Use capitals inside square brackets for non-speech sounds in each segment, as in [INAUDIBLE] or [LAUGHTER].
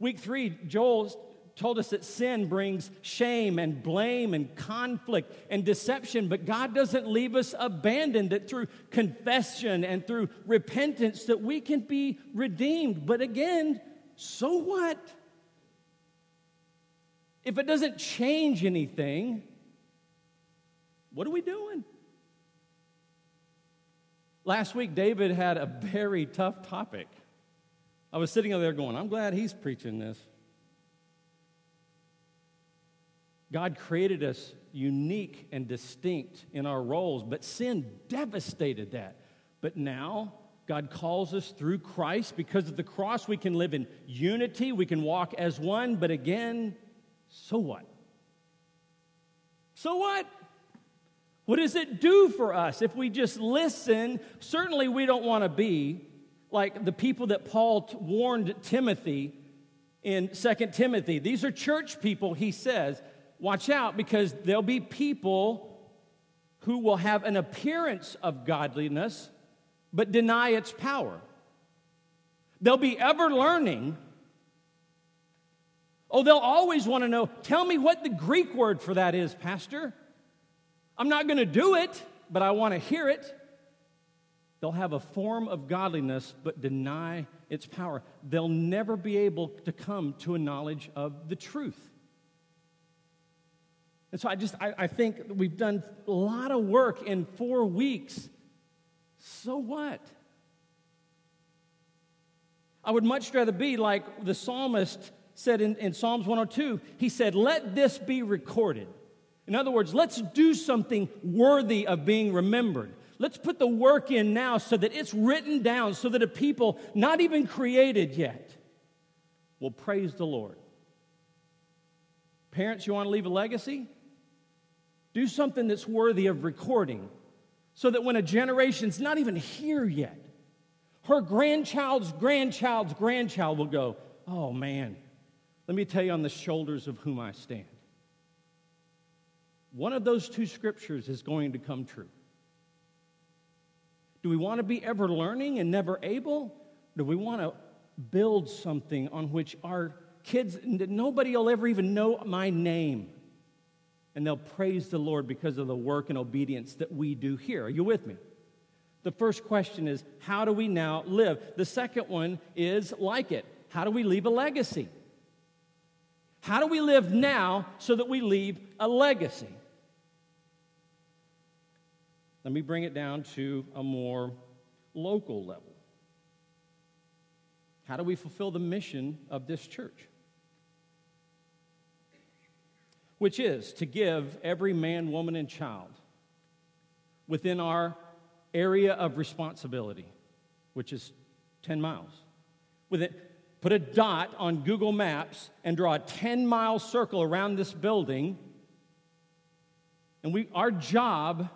Week three, Joel told us that sin brings shame and blame and conflict and deception, but God doesn't leave us abandoned, that through confession and through repentance that we can be redeemed. But again, so what? If it doesn't change anything, what are we doing? Last week, David had a very tough topic. I was sitting over there going, I'm glad he's preaching this. God created us unique and distinct in our roles, but sin devastated that. But now, God calls us through Christ. Because of the cross, we can live in unity, we can walk as one, but again, so what? So what? What does it do for us if we just listen? Certainly, we don't want to be like the people that Paul t- warned Timothy in 2 Timothy. These are church people, he says. Watch out because there'll be people who will have an appearance of godliness but deny its power. They'll be ever learning. Oh, they'll always want to know tell me what the Greek word for that is, Pastor. I'm not going to do it, but I want to hear it. They'll have a form of godliness but deny its power. They'll never be able to come to a knowledge of the truth. And so I just, I, I think we've done a lot of work in four weeks. So what? I would much rather be like the psalmist said in, in Psalms 102. He said, Let this be recorded. In other words, let's do something worthy of being remembered. Let's put the work in now so that it's written down so that a people not even created yet will praise the Lord. Parents, you want to leave a legacy? Do something that's worthy of recording so that when a generation's not even here yet, her grandchild's grandchild's grandchild will go, Oh man, let me tell you on the shoulders of whom I stand. One of those two scriptures is going to come true. Do we want to be ever learning and never able? Do we want to build something on which our kids, nobody will ever even know my name? and they'll praise the Lord because of the work and obedience that we do here. Are you with me? The first question is, how do we now live? The second one is like it. How do we leave a legacy? How do we live now so that we leave a legacy? Let me bring it down to a more local level. How do we fulfill the mission of this church? which is to give every man, woman, and child within our area of responsibility, which is 10 miles. With it, put a dot on Google Maps and draw a 10 mile circle around this building. And we, our job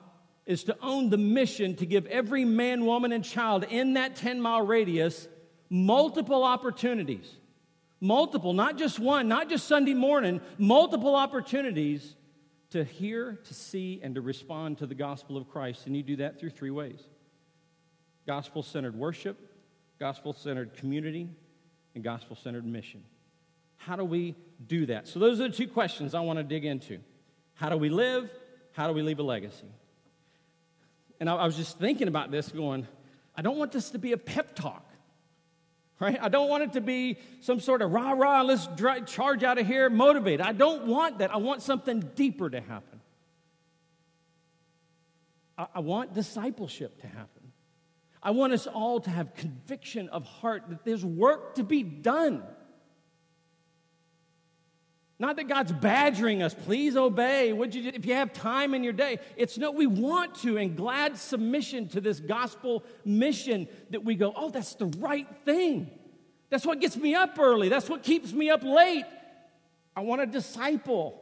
is to own the mission to give every man, woman, and child in that 10 mile radius multiple opportunities multiple, not just one, not just Sunday morning, multiple opportunities to hear, to see, and to respond to the gospel of Christ. And you do that through three ways gospel centered worship, gospel centered community, and gospel centered mission. How do we do that? So, those are the two questions I want to dig into. How do we live? How do we leave a legacy? And I, I was just thinking about this, going, I don't want this to be a pep talk right? I don't want it to be some sort of rah rah, let's dry, charge out of here, motivate. I don't want that. I want something deeper to happen. I, I want discipleship to happen. I want us all to have conviction of heart that there's work to be done. Not that God's badgering us, please obey. Would you, if you have time in your day, it's no, we want to, in glad submission to this gospel mission, that we go, oh, that's the right thing. That's what gets me up early. That's what keeps me up late. I want to disciple.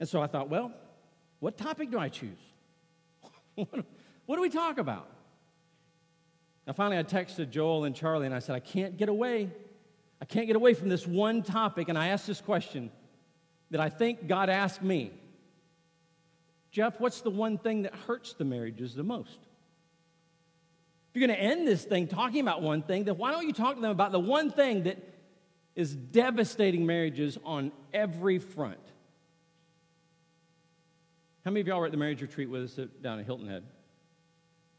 And so I thought, well, what topic do I choose? [LAUGHS] what do we talk about? Now, finally, I texted Joel and Charlie and I said, I can't get away. I can't get away from this one topic, and I asked this question that I think God asked me Jeff, what's the one thing that hurts the marriages the most? If you're going to end this thing talking about one thing, then why don't you talk to them about the one thing that is devastating marriages on every front? How many of y'all were at the marriage retreat with us down at Hilton Head?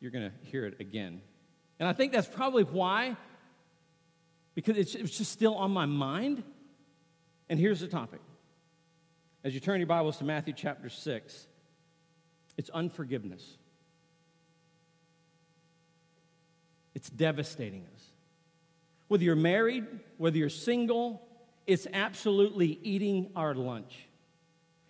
You're going to hear it again. And I think that's probably why, because it's, just still on my mind. And here's the topic. As you turn your Bibles to Matthew chapter 6, it's unforgiveness. It's devastating us. Whether you're married, whether you're single, it's absolutely eating our lunch.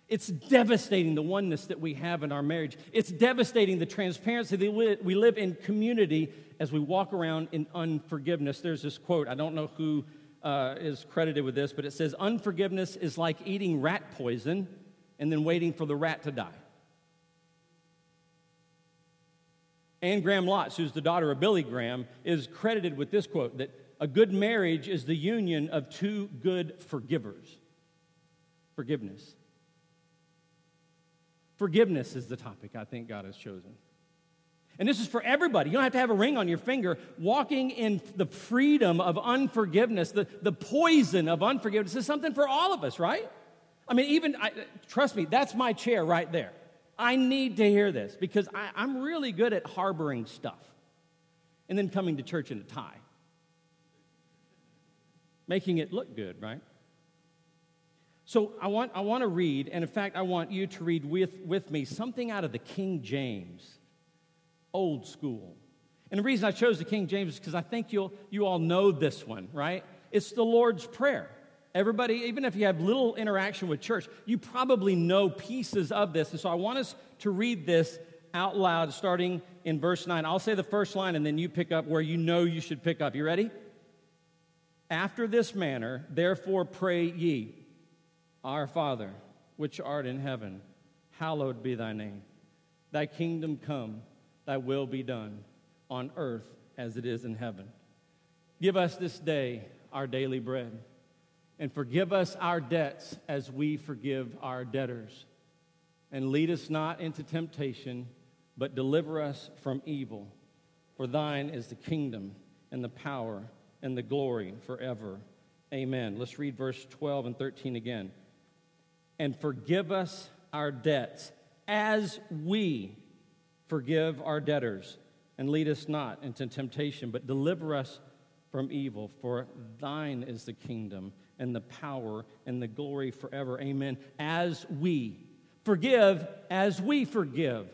It's devastating the oneness that we have in our marriage. It's devastating the transparency that we live in community as we walk around in unforgiveness. There's this quote, I don't know who uh, is credited with this, but it says, Unforgiveness is like eating rat poison and then waiting for the rat to die. Anne Graham Lotz, who's the daughter of Billy Graham, is credited with this quote that a good marriage is the union of two good forgivers. Forgiveness. Forgiveness is the topic I think God has chosen. And this is for everybody. You don't have to have a ring on your finger. Walking in the freedom of unforgiveness, the, the poison of unforgiveness is something for all of us, right? I mean, even, I, trust me, that's my chair right there. I need to hear this because I, I'm really good at harboring stuff and then coming to church in a tie, making it look good, right? So I want, I want to read, and in fact, I want you to read with, with me something out of the King James, old school. And the reason I chose the King James is because I think you'll, you all know this one, right? It's the Lord's Prayer. Everybody, even if you have little interaction with church, you probably know pieces of this. And so I want us to read this out loud, starting in verse 9. I'll say the first line, and then you pick up where you know you should pick up. You ready? After this manner, therefore pray ye, Our Father, which art in heaven, hallowed be thy name. Thy kingdom come, thy will be done, on earth as it is in heaven. Give us this day our daily bread and forgive us our debts as we forgive our debtors. And lead us not into temptation, but deliver us from evil. For thine is the kingdom and the power and the glory forever. Amen. Let's read verse 12 and 13 again. And forgive us our debts as we forgive our debtors. And lead us not into temptation, but deliver us from evil. For thine is the kingdom and the power and the glory forever. Amen. As we forgive, as we forgive.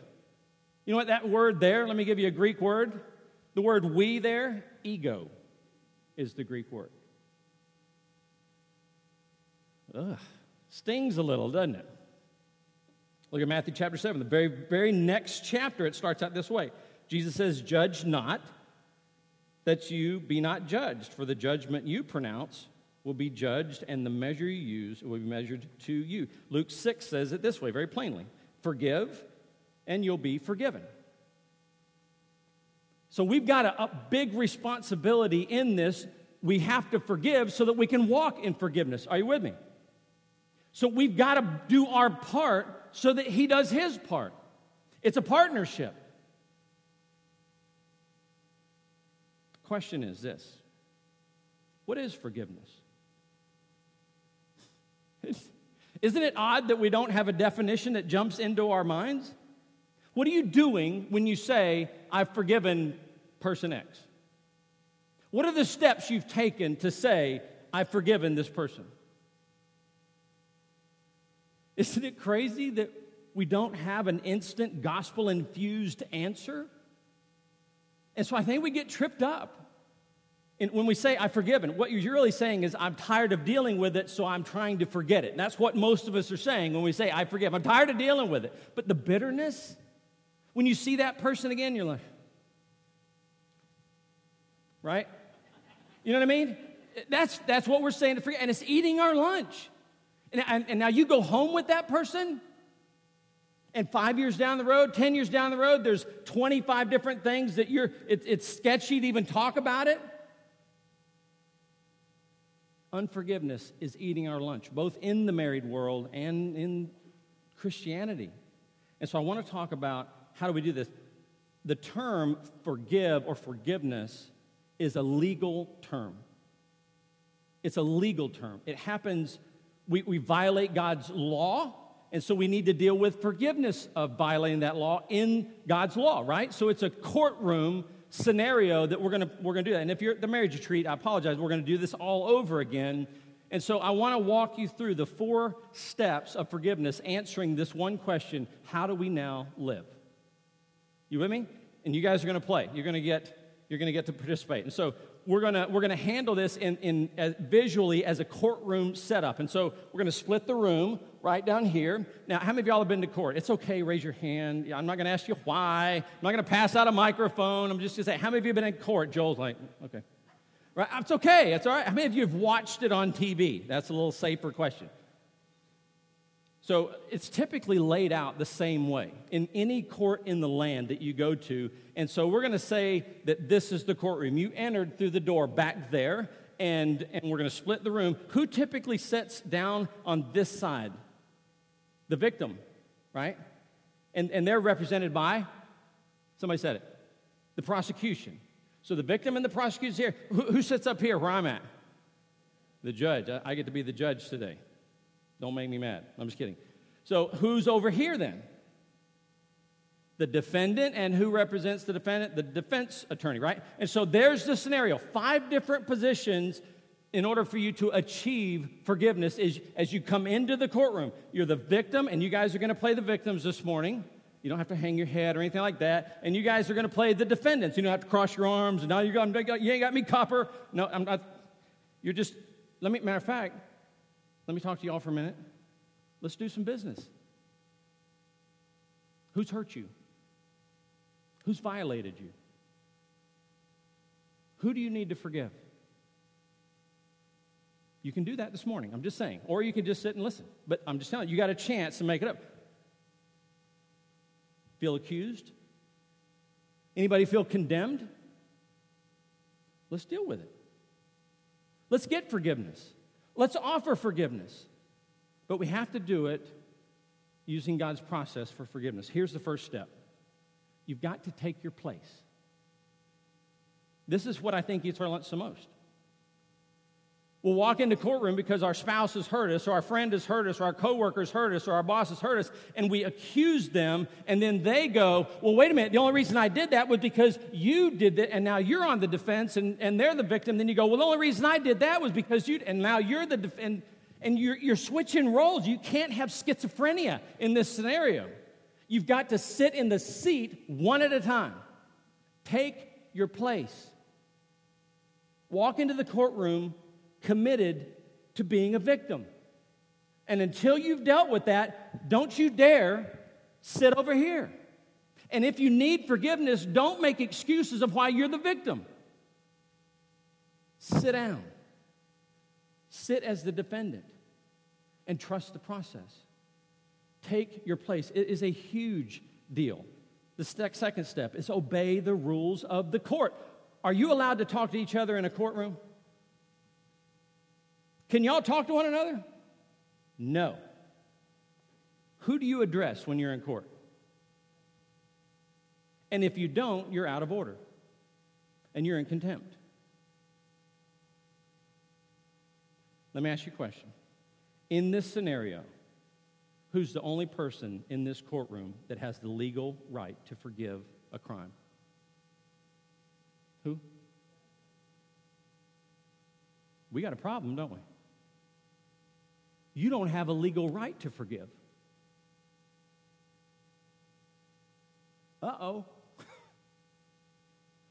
You know what that word there, let me give you a Greek word. The word we there, ego, is the Greek word. Ugh, stings a little, doesn't it? Look at Matthew chapter 7. The very, very next chapter, it starts out this way Jesus says, Judge not, that you be not judged, for the judgment you pronounce will be judged, and the measure you use will be measured to you. Luke 6 says it this way very plainly Forgive, and you'll be forgiven. So we've got a, a big responsibility in this. We have to forgive so that we can walk in forgiveness. Are you with me? So we've got to do our part so that He does His part. It's a partnership. Question is this What is forgiveness? [LAUGHS] Isn't it odd that we don't have a definition that jumps into our minds? What are you doing when you say, I've forgiven person X? What are the steps you've taken to say, I've forgiven this person? Isn't it crazy that we don't have an instant gospel infused answer? And so I think we get tripped up. And when we say I've forgiven, what you're really saying is I'm tired of dealing with it, so I'm trying to forget it. And that's what most of us are saying when we say I forgive. I'm tired of dealing with it. But the bitterness, when you see that person again, you're like, right? You know what I mean? That's, that's what we're saying to forget. And it's eating our lunch. And, and, now you go home with that person, and five years down the road, 10 years down the road, there's 25 different things that you're, it, it's sketchy to even talk about it. Unforgiveness is eating our lunch, both in the married world and in Christianity. And so I want to talk about how do we do this? the term forgive or forgiveness is a legal term. It's a legal term. It happens, we, we violate God's law, and so we need to deal with forgiveness of violating that law in God's law, right? So it's a courtroom scenario that we're gonna, we're gonna do that. And if you're at the marriage retreat, I apologize, we're gonna do this all over again. And so I wanna walk you through the four steps of forgiveness, answering this one question how do we now live? You with me? And you guys are gonna play. You're gonna get, you're gonna get to participate. And so we're gonna, we're gonna handle this in, in, as visually as a courtroom setup. And so we're gonna split the room right down here. Now, how many of y'all have been to court? It's okay, raise your hand. I'm not gonna ask you why. I'm not gonna pass out a microphone. I'm just gonna say, how many of you have been in court? Joel's like, okay. Right? It's okay, it's all right. How many of you have watched it on TV? That's a little safer question. So it's typically laid out the same way in any court in the land that you go to. And so we're going to say that this is the courtroom. You entered through the door back there, and, and we're going to split the room. Who typically sits down on this side? The victim, right? And, and they're represented by, somebody said it, the prosecution. So the victim and the prosecution's here. Who, who sits up here where I'm at? The judge. I, I get to be the judge today. Don't make me mad. I'm just kidding. So, who's over here then? The defendant, and who represents the defendant? The defense attorney, right? And so there's the scenario five different positions in order for you to achieve forgiveness is as you come into the courtroom. You're the victim, and you guys are going to play the victims this morning. You don't have to hang your head or anything like that. And you guys are going to play the defendants. You don't have to cross your arms. And now you, got, you ain't got me copper. No, I'm not. You're just, let me, matter of fact, let me talk to you all for a minute. Let's do some business. Who's hurt you? Who's violated you? Who do you need to forgive? You can do that this morning. I'm just saying. Or you can just sit and listen. But I'm just telling you, you got a chance to make it up. Feel accused? Anybody feel condemned? Let's deal with it. Let's get forgiveness. Let's offer forgiveness. But we have to do it using God's process for forgiveness. Here's the first step you've got to take your place. This is what I think eats our lunch the most. We'll walk into the courtroom because our spouse has hurt us, or our friend has hurt us, or our coworkers hurt us, or our boss has hurt us, and we accuse them, and then they go, Well, wait a minute, the only reason I did that was because you did it, and now you're on the defense, and, and they're the victim. Then you go, Well, the only reason I did that was because you, and now you're the defense. And, and you're, you're switching roles. You can't have schizophrenia in this scenario. You've got to sit in the seat one at a time. Take your place. Walk into the courtroom committed to being a victim. And until you've dealt with that, don't you dare sit over here. And if you need forgiveness, don't make excuses of why you're the victim. Sit down. Sit as the defendant and trust the process. Take your place. It is a huge deal. The second step is obey the rules of the court. Are you allowed to talk to each other in a courtroom? Can y'all talk to one another? No. Who do you address when you're in court? And if you don't, you're out of order and you're in contempt. Let me ask you a question. In this scenario, who's the only person in this courtroom that has the legal right to forgive a crime? Who? We got a problem, don't we? You don't have a legal right to forgive. Uh oh. [LAUGHS]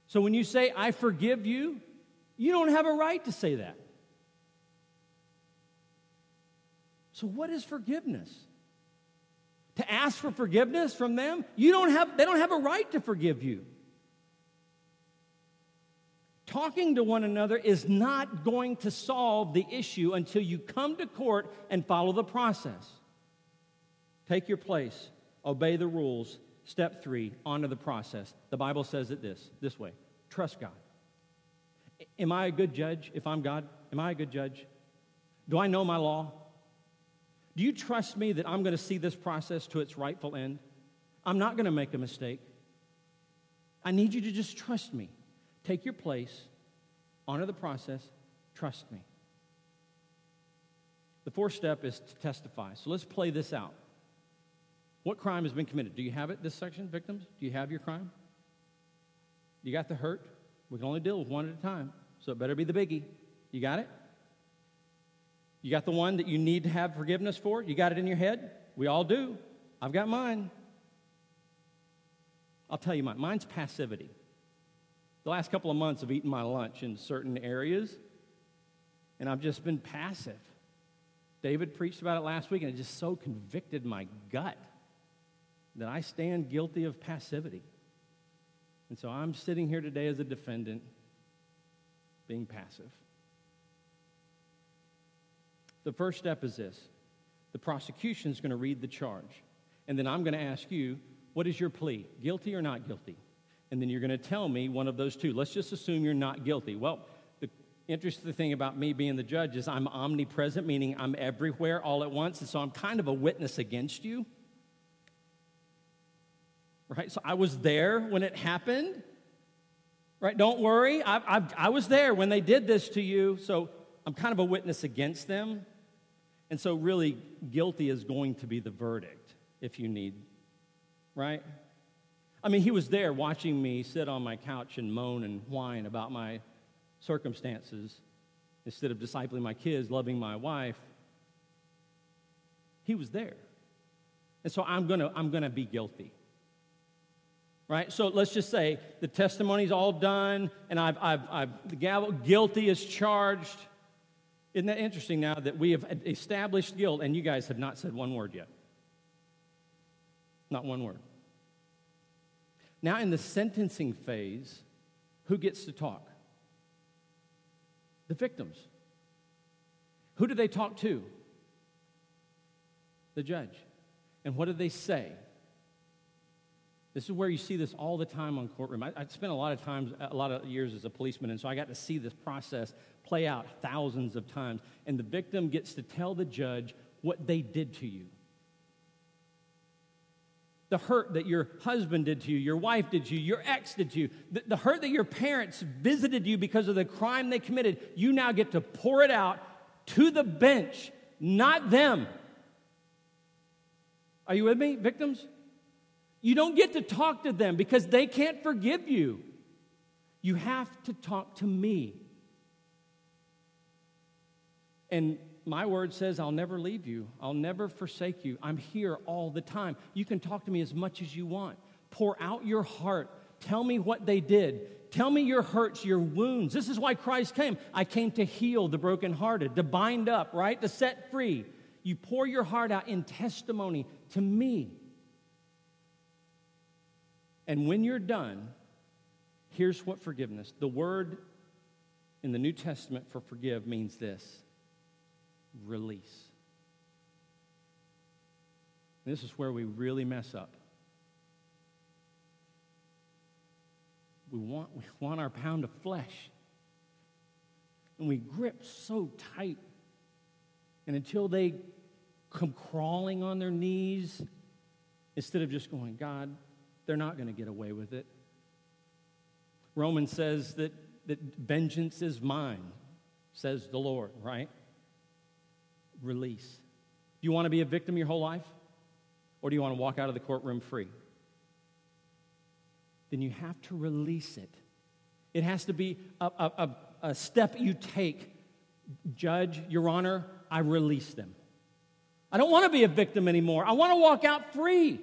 so when you say, I forgive you, you don't have a right to say that. So, what is forgiveness? To ask for forgiveness from them? You don't have, they don't have a right to forgive you. Talking to one another is not going to solve the issue until you come to court and follow the process. Take your place, obey the rules. Step three, honor the process. The Bible says it this this way trust God. Am I a good judge if I'm God? Am I a good judge? Do I know my law? Do you trust me that I'm going to see this process to its rightful end? I'm not going to make a mistake. I need you to just trust me. Take your place, honor the process, trust me. The fourth step is to testify. So let's play this out. What crime has been committed? Do you have it, this section, victims? Do you have your crime? You got the hurt? We can only deal with one at a time, so it better be the biggie. You got it? You got the one that you need to have forgiveness for? You got it in your head? We all do. I've got mine. I'll tell you mine. Mine's passivity. The last couple of months, I've eaten my lunch in certain areas, and I've just been passive. David preached about it last week, and it just so convicted my gut that I stand guilty of passivity. And so I'm sitting here today as a defendant, being passive. The first step is this the prosecution is going to read the charge. And then I'm going to ask you, what is your plea? Guilty or not guilty? And then you're going to tell me one of those two. Let's just assume you're not guilty. Well, the interesting thing about me being the judge is I'm omnipresent, meaning I'm everywhere all at once. And so I'm kind of a witness against you. Right? So I was there when it happened. Right? Don't worry. I, I, I was there when they did this to you. So I'm kind of a witness against them. And so, really, guilty is going to be the verdict if you need, right? I mean, he was there watching me sit on my couch and moan and whine about my circumstances instead of discipling my kids, loving my wife. He was there. And so I'm going to I'm going to be guilty. Right? So let's just say the testimony's all done and I've, I've, I've the gavel, guilty is charged. Isn't that interesting now that we have established guilt and you guys have not said one word yet? Not one word. Now, in the sentencing phase, who gets to talk? The victims. Who do they talk to? The judge. And what do they say? This is where you see this all the time on courtroom. I, I spent a lot of times, a lot of years as a policeman, and so I got to see this process play out thousands of times. And the victim gets to tell the judge what they did to you. The hurt that your husband did to you, your wife did to you, your ex did to you, the, the hurt that your parents visited you because of the crime they committed, you now get to pour it out to the bench, not them. Are you with me, victims? You don't get to talk to them because they can't forgive you. You have to talk to me. And my word says, I'll never leave you. I'll never forsake you. I'm here all the time. You can talk to me as much as you want. Pour out your heart. Tell me what they did. Tell me your hurts, your wounds. This is why Christ came. I came to heal the brokenhearted, to bind up, right? To set free. You pour your heart out in testimony to me. And when you're done, here's what forgiveness the word in the New Testament for forgive means this release. And this is where we really mess up. We want, we want our pound of flesh. And we grip so tight. And until they come crawling on their knees, instead of just going, God, they're not going to get away with it. Romans says that, that vengeance is mine, says the Lord, right? Release. Do you want to be a victim your whole life? Or do you want to walk out of the courtroom free? Then you have to release it. It has to be a, a, a, step you take. Judge, Your Honor, I release them. I don't want to be a victim anymore. I want to walk out free.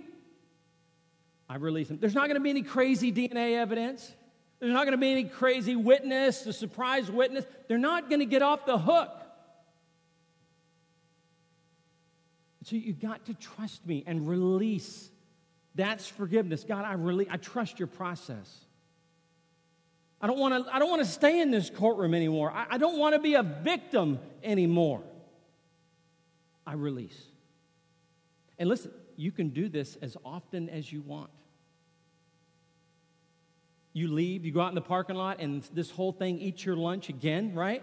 I release them. There's not going to be any crazy DNA evidence. There's not going to be any crazy witness, the surprise witness. They're not going to get off the hook. So you got to trust me and release. That's forgiveness. God, I really I trust your process. I don't want to I don't want to stay in this courtroom anymore. I, I don't want to be a victim anymore. I release. And listen, you can do this as often as you want. You leave, you go out in the parking lot, and this whole thing eats your lunch again, right?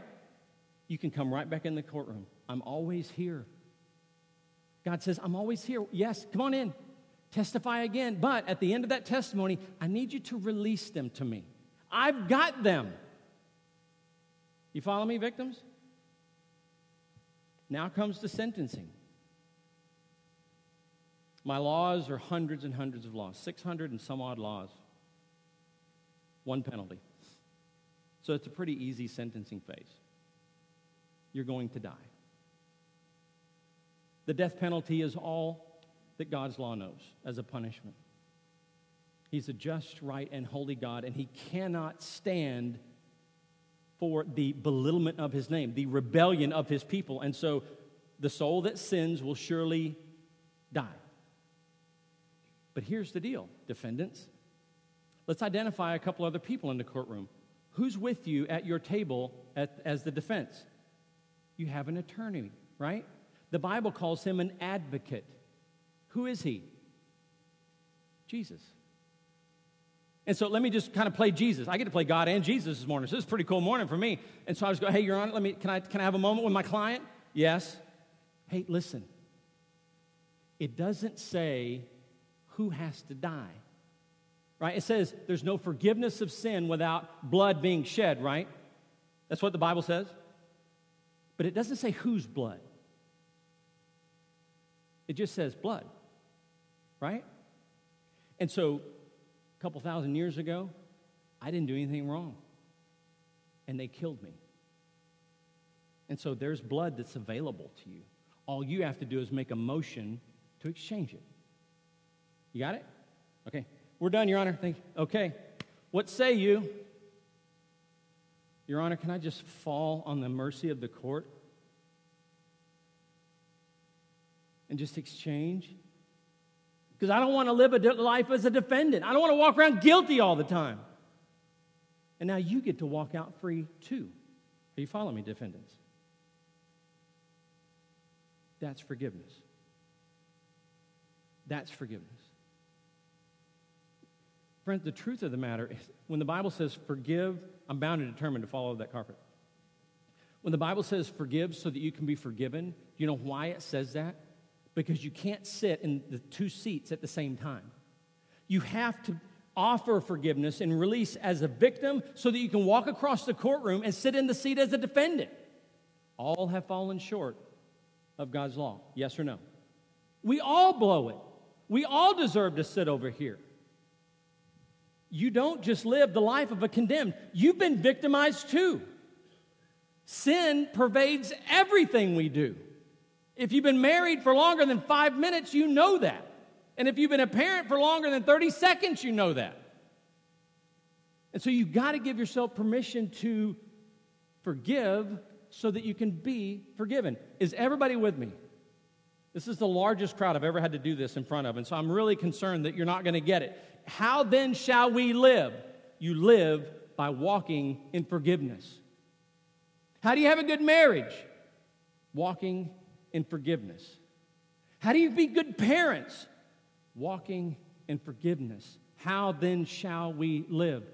You can come right back in the courtroom. I'm always here. God says, I'm always here. Yes, come on in. Testify again. But at the end of that testimony, I need you to release them to me. I've got them. You follow me, victims? Now comes the sentencing. My laws are hundreds and hundreds of laws, 600 and some odd laws. One penalty. So it's a pretty easy sentencing phase. You're going to die. The death penalty is all that God's law knows as a punishment. He's a just, right, and holy God, and He cannot stand for the belittlement of His name, the rebellion of His people. And so the soul that sins will surely die. But here's the deal, defendants. Let's identify a couple other people in the courtroom. Who's with you at your table at, as the defense? You have an attorney, right? The Bible calls him an advocate. Who is he? Jesus. And so let me just kind of play Jesus. I get to play God and Jesus this morning. So this is a pretty cool morning for me. And so I was going, hey, Your Honor, let me, can I, can I have a moment with my client? Yes. Hey, listen. It doesn't say who has to die. Right? It says there's no forgiveness of sin without blood being shed, right? That's what the Bible says. But it doesn't say whose blood. It just says blood, right? And so a couple thousand years ago, I didn't do anything wrong. And they killed me. And so there's blood that's available to you. All you have to do is make a motion to exchange it. You got it? Okay. We're done, Your Honor. Thank you. Okay. What say you? Your Honor, can I just fall on the mercy of the court and just exchange? Because I don't want to live a life as a defendant. I don't want to walk around guilty all the time. And now you get to walk out free too. Are you following me, defendants? That's forgiveness. That's forgiveness. Friends, the truth of the matter is when the Bible says forgive, I'm bound and determined to follow that carpet. When the Bible says forgive so that you can be forgiven, you know why it says that? Because you can't sit in the two seats at the same time. You have to offer forgiveness and release as a victim so that you can walk across the courtroom and sit in the seat as a defendant. All have fallen short of God's law. Yes or no? We all blow it. We all deserve to sit over here you don't just live the life of a condemned, you've been victimized too. Sin pervades everything we do. If you've been married for longer than five minutes, you know that. And if you've been a parent for longer than 30 seconds, you know that. And so you've got to give yourself permission to forgive so that you can be forgiven. Is everybody with me? This is the largest crowd I've ever had to do this in front of, and so I'm really concerned that you're not going to get it. How then shall we live? You live by walking in forgiveness. How do you have a good marriage? Walking in forgiveness. How do you be good parents? Walking in forgiveness. How then shall we live?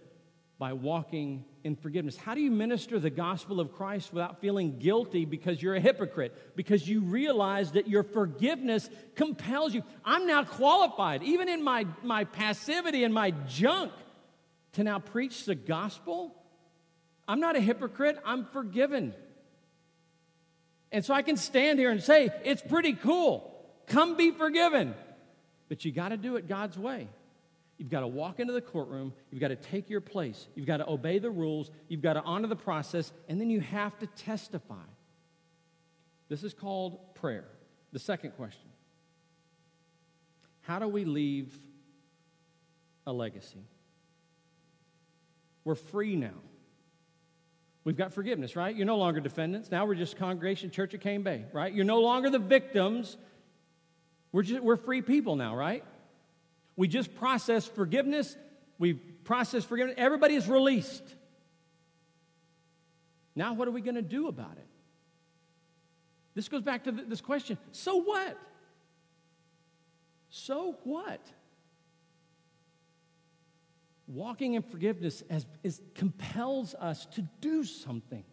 By walking in forgiveness. How do you minister the gospel of Christ without feeling guilty because you're a hypocrite? Because you realize that your forgiveness compels you. I'm now qualified, even in my, my passivity and my junk, to now preach the gospel. I'm not a hypocrite, I'm forgiven. And so I can stand here and say, it's pretty cool. Come be forgiven. But you got to do it God's way. You've got to walk into the courtroom. You've got to take your place. You've got to obey the rules. You've got to honor the process. And then you have to testify. This is called prayer. The second question How do we leave a legacy? We're free now. We've got forgiveness, right? You're no longer defendants. Now we're just Congregation Church of Cane Bay, right? You're no longer the victims. We're, just, we're free people now, right? We just processed forgiveness. We've processed forgiveness. Everybody is released. Now, what are we going to do about it? This goes back to this question so what? So what? Walking in forgiveness as, is, compels us to do something.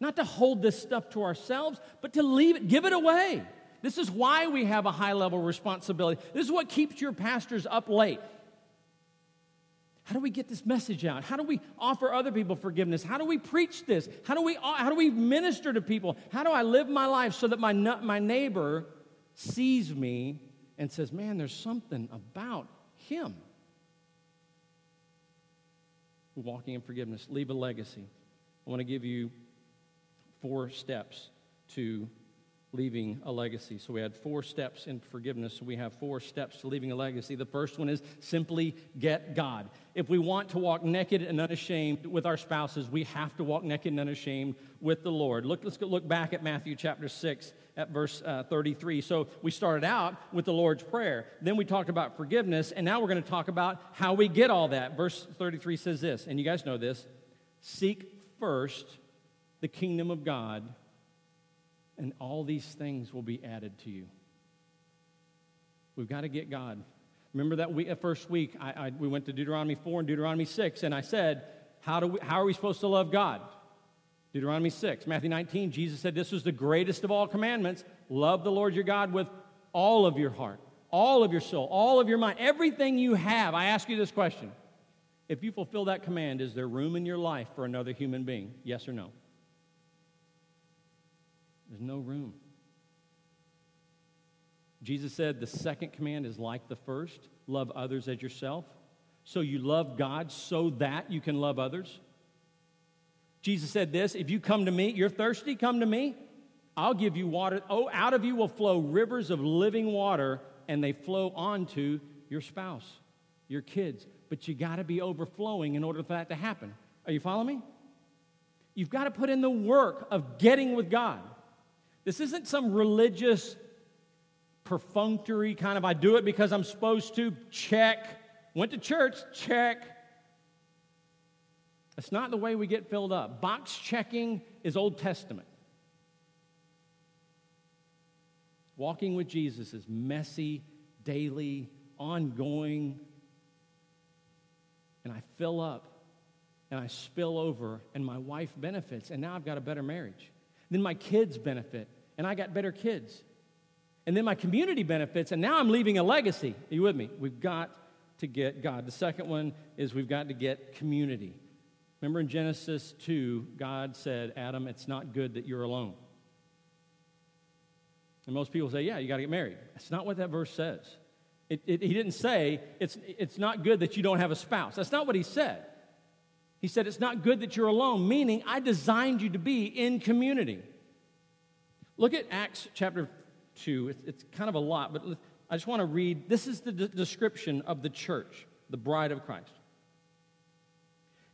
Not to hold this stuff to ourselves, but to leave it, give it away. This is why we have a high level responsibility. This is what keeps your pastors up late. How do we get this message out? How do we offer other people forgiveness? How do we preach this? How do we, how do we minister to people? How do I live my life so that my, my neighbor sees me and says, man, there's something about him? Walking in forgiveness, leave a legacy. I want to give you four steps to leaving a legacy. So we had four steps in forgiveness. So we have four steps to leaving a legacy. The first one is simply get God. If we want to walk naked and unashamed with our spouses, we have to walk naked and unashamed with the Lord. Look, let's look back at Matthew chapter 6 at verse uh, 33. So we started out with the Lord's Prayer. Then we talked about forgiveness, and now we're going to talk about how we get all that. Verse 33 says this, and you guys know this Seek first the kingdom of God and all these things will be added to you. We've got to get God. Remember that we, first week, I, I, we went to Deuteronomy 4 and Deuteronomy 6, and I said, how, do we, how are we supposed to love God? Deuteronomy 6. Matthew 19, Jesus said, This was the greatest of all commandments. Love the Lord your God with all of your heart, all of your soul, all of your mind, everything you have. I ask you this question If you fulfill that command, is there room in your life for another human being? Yes or no? There's no room. Jesus said the second command is like the first love others as yourself. So you love God so that you can love others. Jesus said this if you come to me, you're thirsty, come to me. I'll give you water. Oh, out of you will flow rivers of living water, and they flow onto your spouse, your kids. But you got to be overflowing in order for that to happen. Are you following me? You've got to put in the work of getting with God. This isn't some religious, perfunctory kind of, I do it because I'm supposed to, check. Went to church, check. That's not the way we get filled up. Box checking is Old Testament. Walking with Jesus is messy, daily, ongoing. And I fill up and I spill over, and my wife benefits, and now I've got a better marriage. Then my kids benefit, and I got better kids. And then my community benefits, and now I'm leaving a legacy. Are you with me? We've got to get God. The second one is we've got to get community. Remember in Genesis 2, God said, Adam, it's not good that you're alone. And most people say, yeah, you got to get married. That's not what that verse says. It, it, he didn't say, it's, it's not good that you don't have a spouse. That's not what he said. He said, it's not good that you're alone, meaning I designed you to be in community. Look at Acts chapter 2. It's, it's kind of a lot, but I just want to read. This is the d- description of the church, the bride of Christ.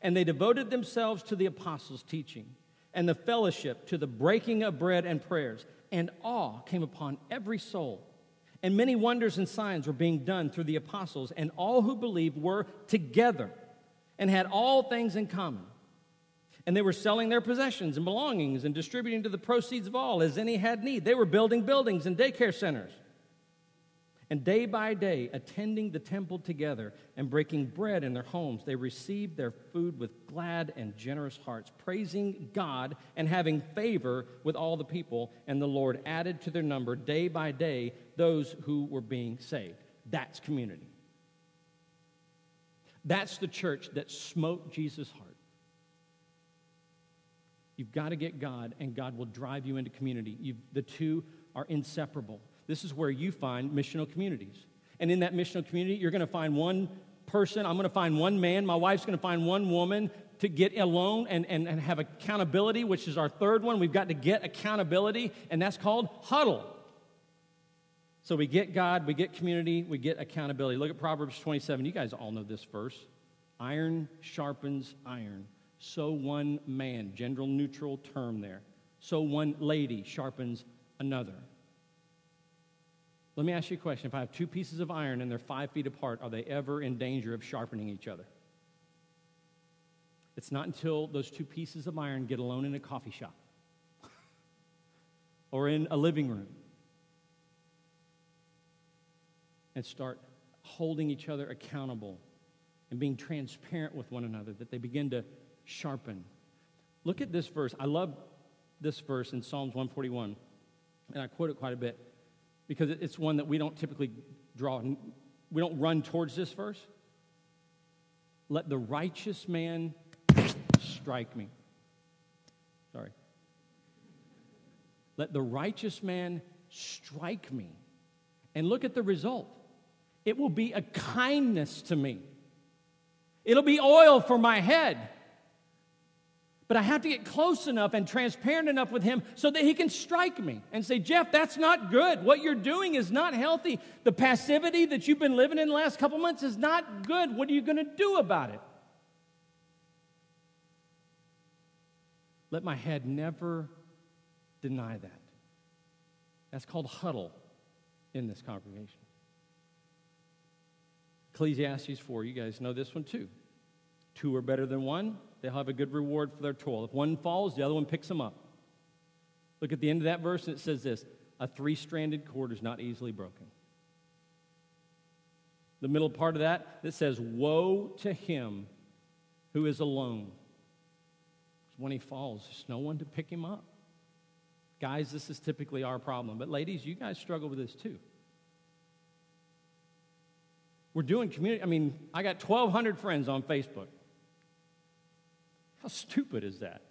And they devoted themselves to the apostles' teaching and the fellowship, to the breaking of bread and prayers. And awe came upon every soul. And many wonders and signs were being done through the apostles, and all who believed were together and had all things in common and they were selling their possessions and belongings and distributing to the proceeds of all as any had need. They were building buildings and daycare centers. And day by day, attending the temple together and breaking bread in their homes, they received their food with glad and generous hearts, praising God and having favor with all the people. And the Lord added to their number day by day those who were being saved. That's community. That's the church that smote Jesus' heart. You've got to get God, and God will drive you into community. You've, the two are inseparable. This is where you find missional communities. And in that missional community, you're going to find one person. I'm going to find one man. My wife's going to find one woman to get alone and, and, and have accountability, which is our third one. We've got to get accountability, and that's called huddle. So we get God, we get community, we get accountability. Look at Proverbs 27. You guys all know this verse. Iron sharpens iron so one man, gender neutral term there, so one lady sharpens another. Let me ask you a question. If I have two pieces of iron and they're five feet apart, are they ever in danger of sharpening each other? It's not until those two pieces of iron get alone in a coffee shop [LAUGHS] or in a living room and start holding each other accountable and being transparent with one another that they begin to sharpen. Look at this verse. I love this verse in Psalms 141, and I quote it quite a bit. Because it's one that we don't typically draw, we don't run towards this verse. Let the righteous man strike me. Sorry. Let the righteous man strike me. And look at the result. It will be a kindness to me. It'll be oil for my head. But I have to get close enough and transparent enough with him so that he can strike me and say, Jeff, that's not good. What you're doing is not healthy. The passivity that you've been living in the last couple months is not good. What are you going to do about it? Let my head never deny that. That's called huddle in this congregation. Ecclesiastes 4, you guys know this one too. Two are better than one, they'll have a good reward for their toil. If one falls, the other one picks them up. Look at the end of that verse, and it says this A three stranded cord is not easily broken. The middle part of that, that says, Woe to him who is alone. When he falls, there's no one to pick him up. Guys, this is typically our problem. But ladies, you guys struggle with this too. We're doing community. I mean, I got 1,200 friends on Facebook. How stupid is that?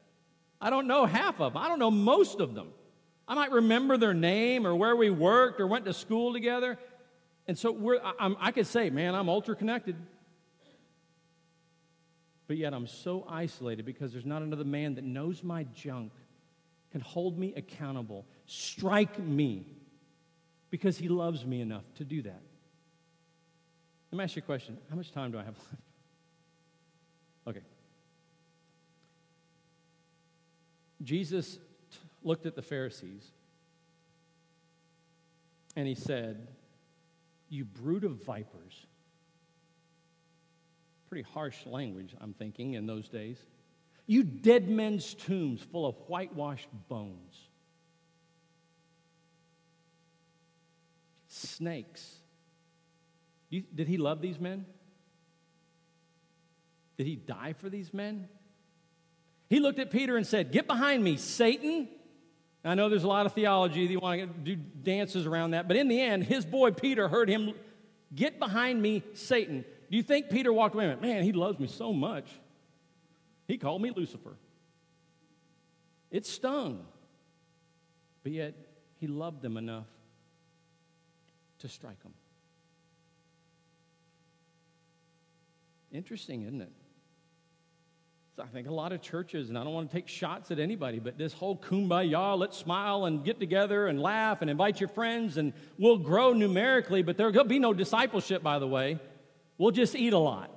I don't know half of them. I don't know most of them. I might remember their name or where we worked or went to school together. And so we're, I, I could say, man, I'm ultra connected. But yet I'm so isolated because there's not another man that knows my junk, can hold me accountable, strike me, because he loves me enough to do that. Let me ask you a question. How much time do I have left? Okay. Jesus looked at the Pharisees and he said, You brood of vipers. Pretty harsh language, I'm thinking, in those days. You dead men's tombs full of whitewashed bones. Snakes you, did he love these men? Did he die for these men? He looked at Peter and said, Get behind me, Satan. I know there's a lot of theology that you want to do dances around that, but in the end, his boy Peter heard him, Get behind me, Satan. Do you think Peter walked away and went, Man, he loves me so much? He called me Lucifer. It stung, but yet he loved them enough to strike them. Interesting, isn't it? I think a lot of churches, and I don't want to take shots at anybody, but this whole kumbaya, let's smile and get together and laugh and invite your friends, and we'll grow numerically, but there'll be no discipleship, by the way. We'll just eat a lot.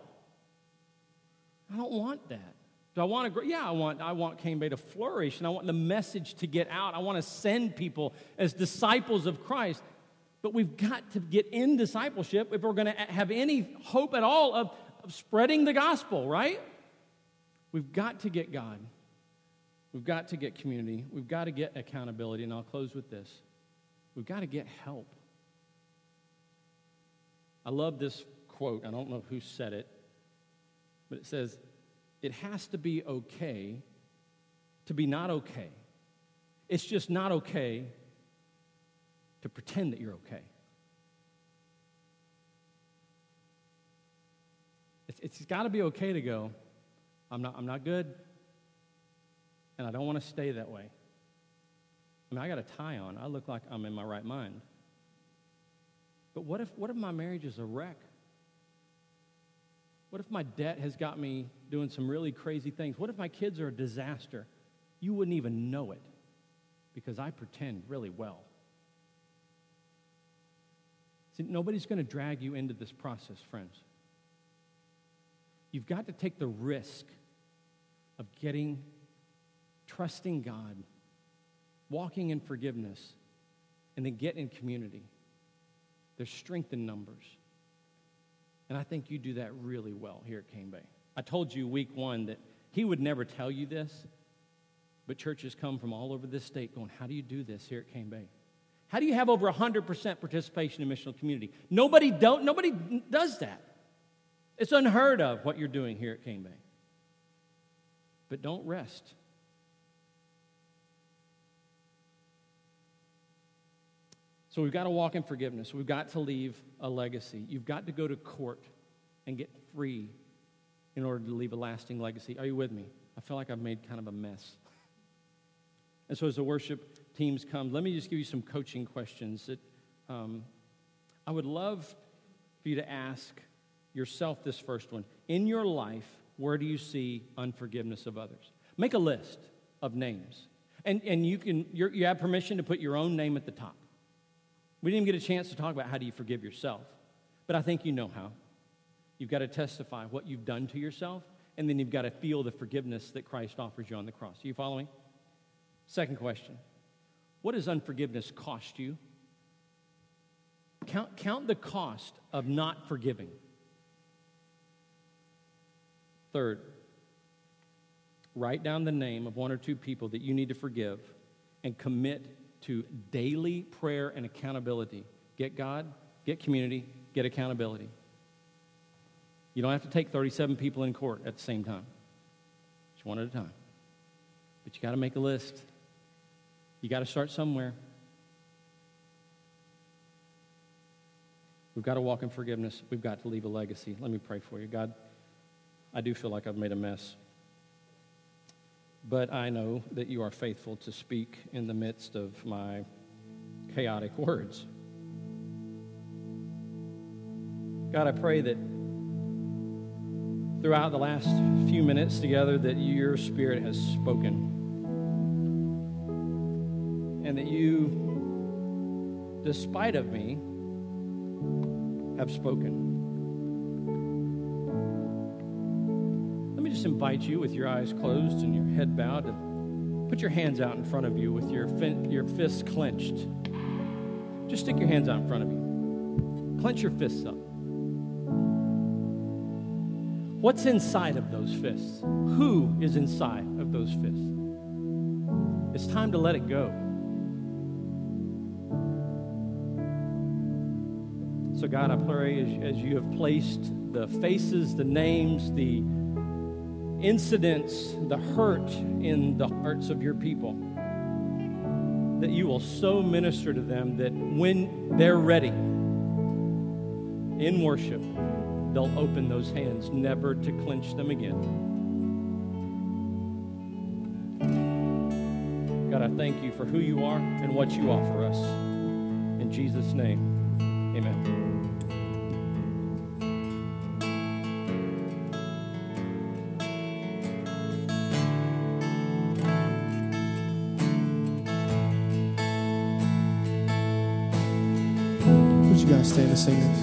I don't want that. Do I want to grow? Yeah, I want, I want Cane Bay to flourish, and I want the message to get out. I want to send people as disciples of Christ. But we've got to get in discipleship if we're going to have any hope at all of of spreading the gospel, right? We've got to get God. We've got to get community. We've got to get accountability. And I'll close with this we've got to get help. I love this quote. I don't know who said it, but it says, It has to be okay to be not okay. It's just not okay to pretend that you're okay. It's, it's got to be okay to go, I'm not, I'm not good, and I don't want to stay that way. I mean, I got a tie on. I look like I'm in my right mind. But what if, what if my marriage is a wreck? What if my debt has got me doing some really crazy things? What if my kids are a disaster? You wouldn't even know it because I pretend really well. See, nobody's going to drag you into this process, friends. You've got to take the risk of getting, trusting God, walking in forgiveness, and then get in community. There's strength in numbers. And I think you do that really well here at Cane Bay. I told you week one that he would never tell you this, but churches come from all over this state going, How do you do this here at Cane Bay? How do you have over 100% participation in missional community? Nobody, don't, nobody does that. It's unheard of what you're doing here at Cane Bay. But don't rest. So we've got to walk in forgiveness. We've got to leave a legacy. You've got to go to court and get free in order to leave a lasting legacy. Are you with me? I feel like I've made kind of a mess. And so as the worship teams come, let me just give you some coaching questions that um, I would love for you to ask yourself this first one. In your life, where do you see unforgiveness of others? Make a list of names. And, and you, can, you have permission to put your own name at the top. We didn't even get a chance to talk about how do you forgive yourself, but I think you know how. You've got to testify what you've done to yourself, and then you've got to feel the forgiveness that Christ offers you on the cross. Are you following? Second question What does unforgiveness cost you? Count, count the cost of not forgiving. Third, write down the name of one or two people that you need to forgive and commit to daily prayer and accountability. Get God, get community, get accountability. You don't have to take 37 people in court at the same time, just one at a time. But you got to make a list. You got to start somewhere. We've got to walk in forgiveness. We've got to leave a legacy. Let me pray for you. God, I do feel like I've made a mess. But I know that you are faithful to speak in the midst of my chaotic words. God, I pray that throughout the last few minutes together that your spirit has spoken and that you despite of me have spoken just invite you with your eyes closed and your head bowed to put your hands out in front of you with your, fin- your fists clenched. Just stick your hands out in front of you. Clench your fists up. What's inside of those fists? Who is inside of those fists? It's time to let it go. So, God, I pray as, as you have placed the faces, the names, the incidents, the hurt in the hearts of your people, that you will so minister to them that when they're ready in worship, they'll open those hands, never to clench them again. God, I thank you for who you are and what you offer us. In Jesus' name, amen. Stand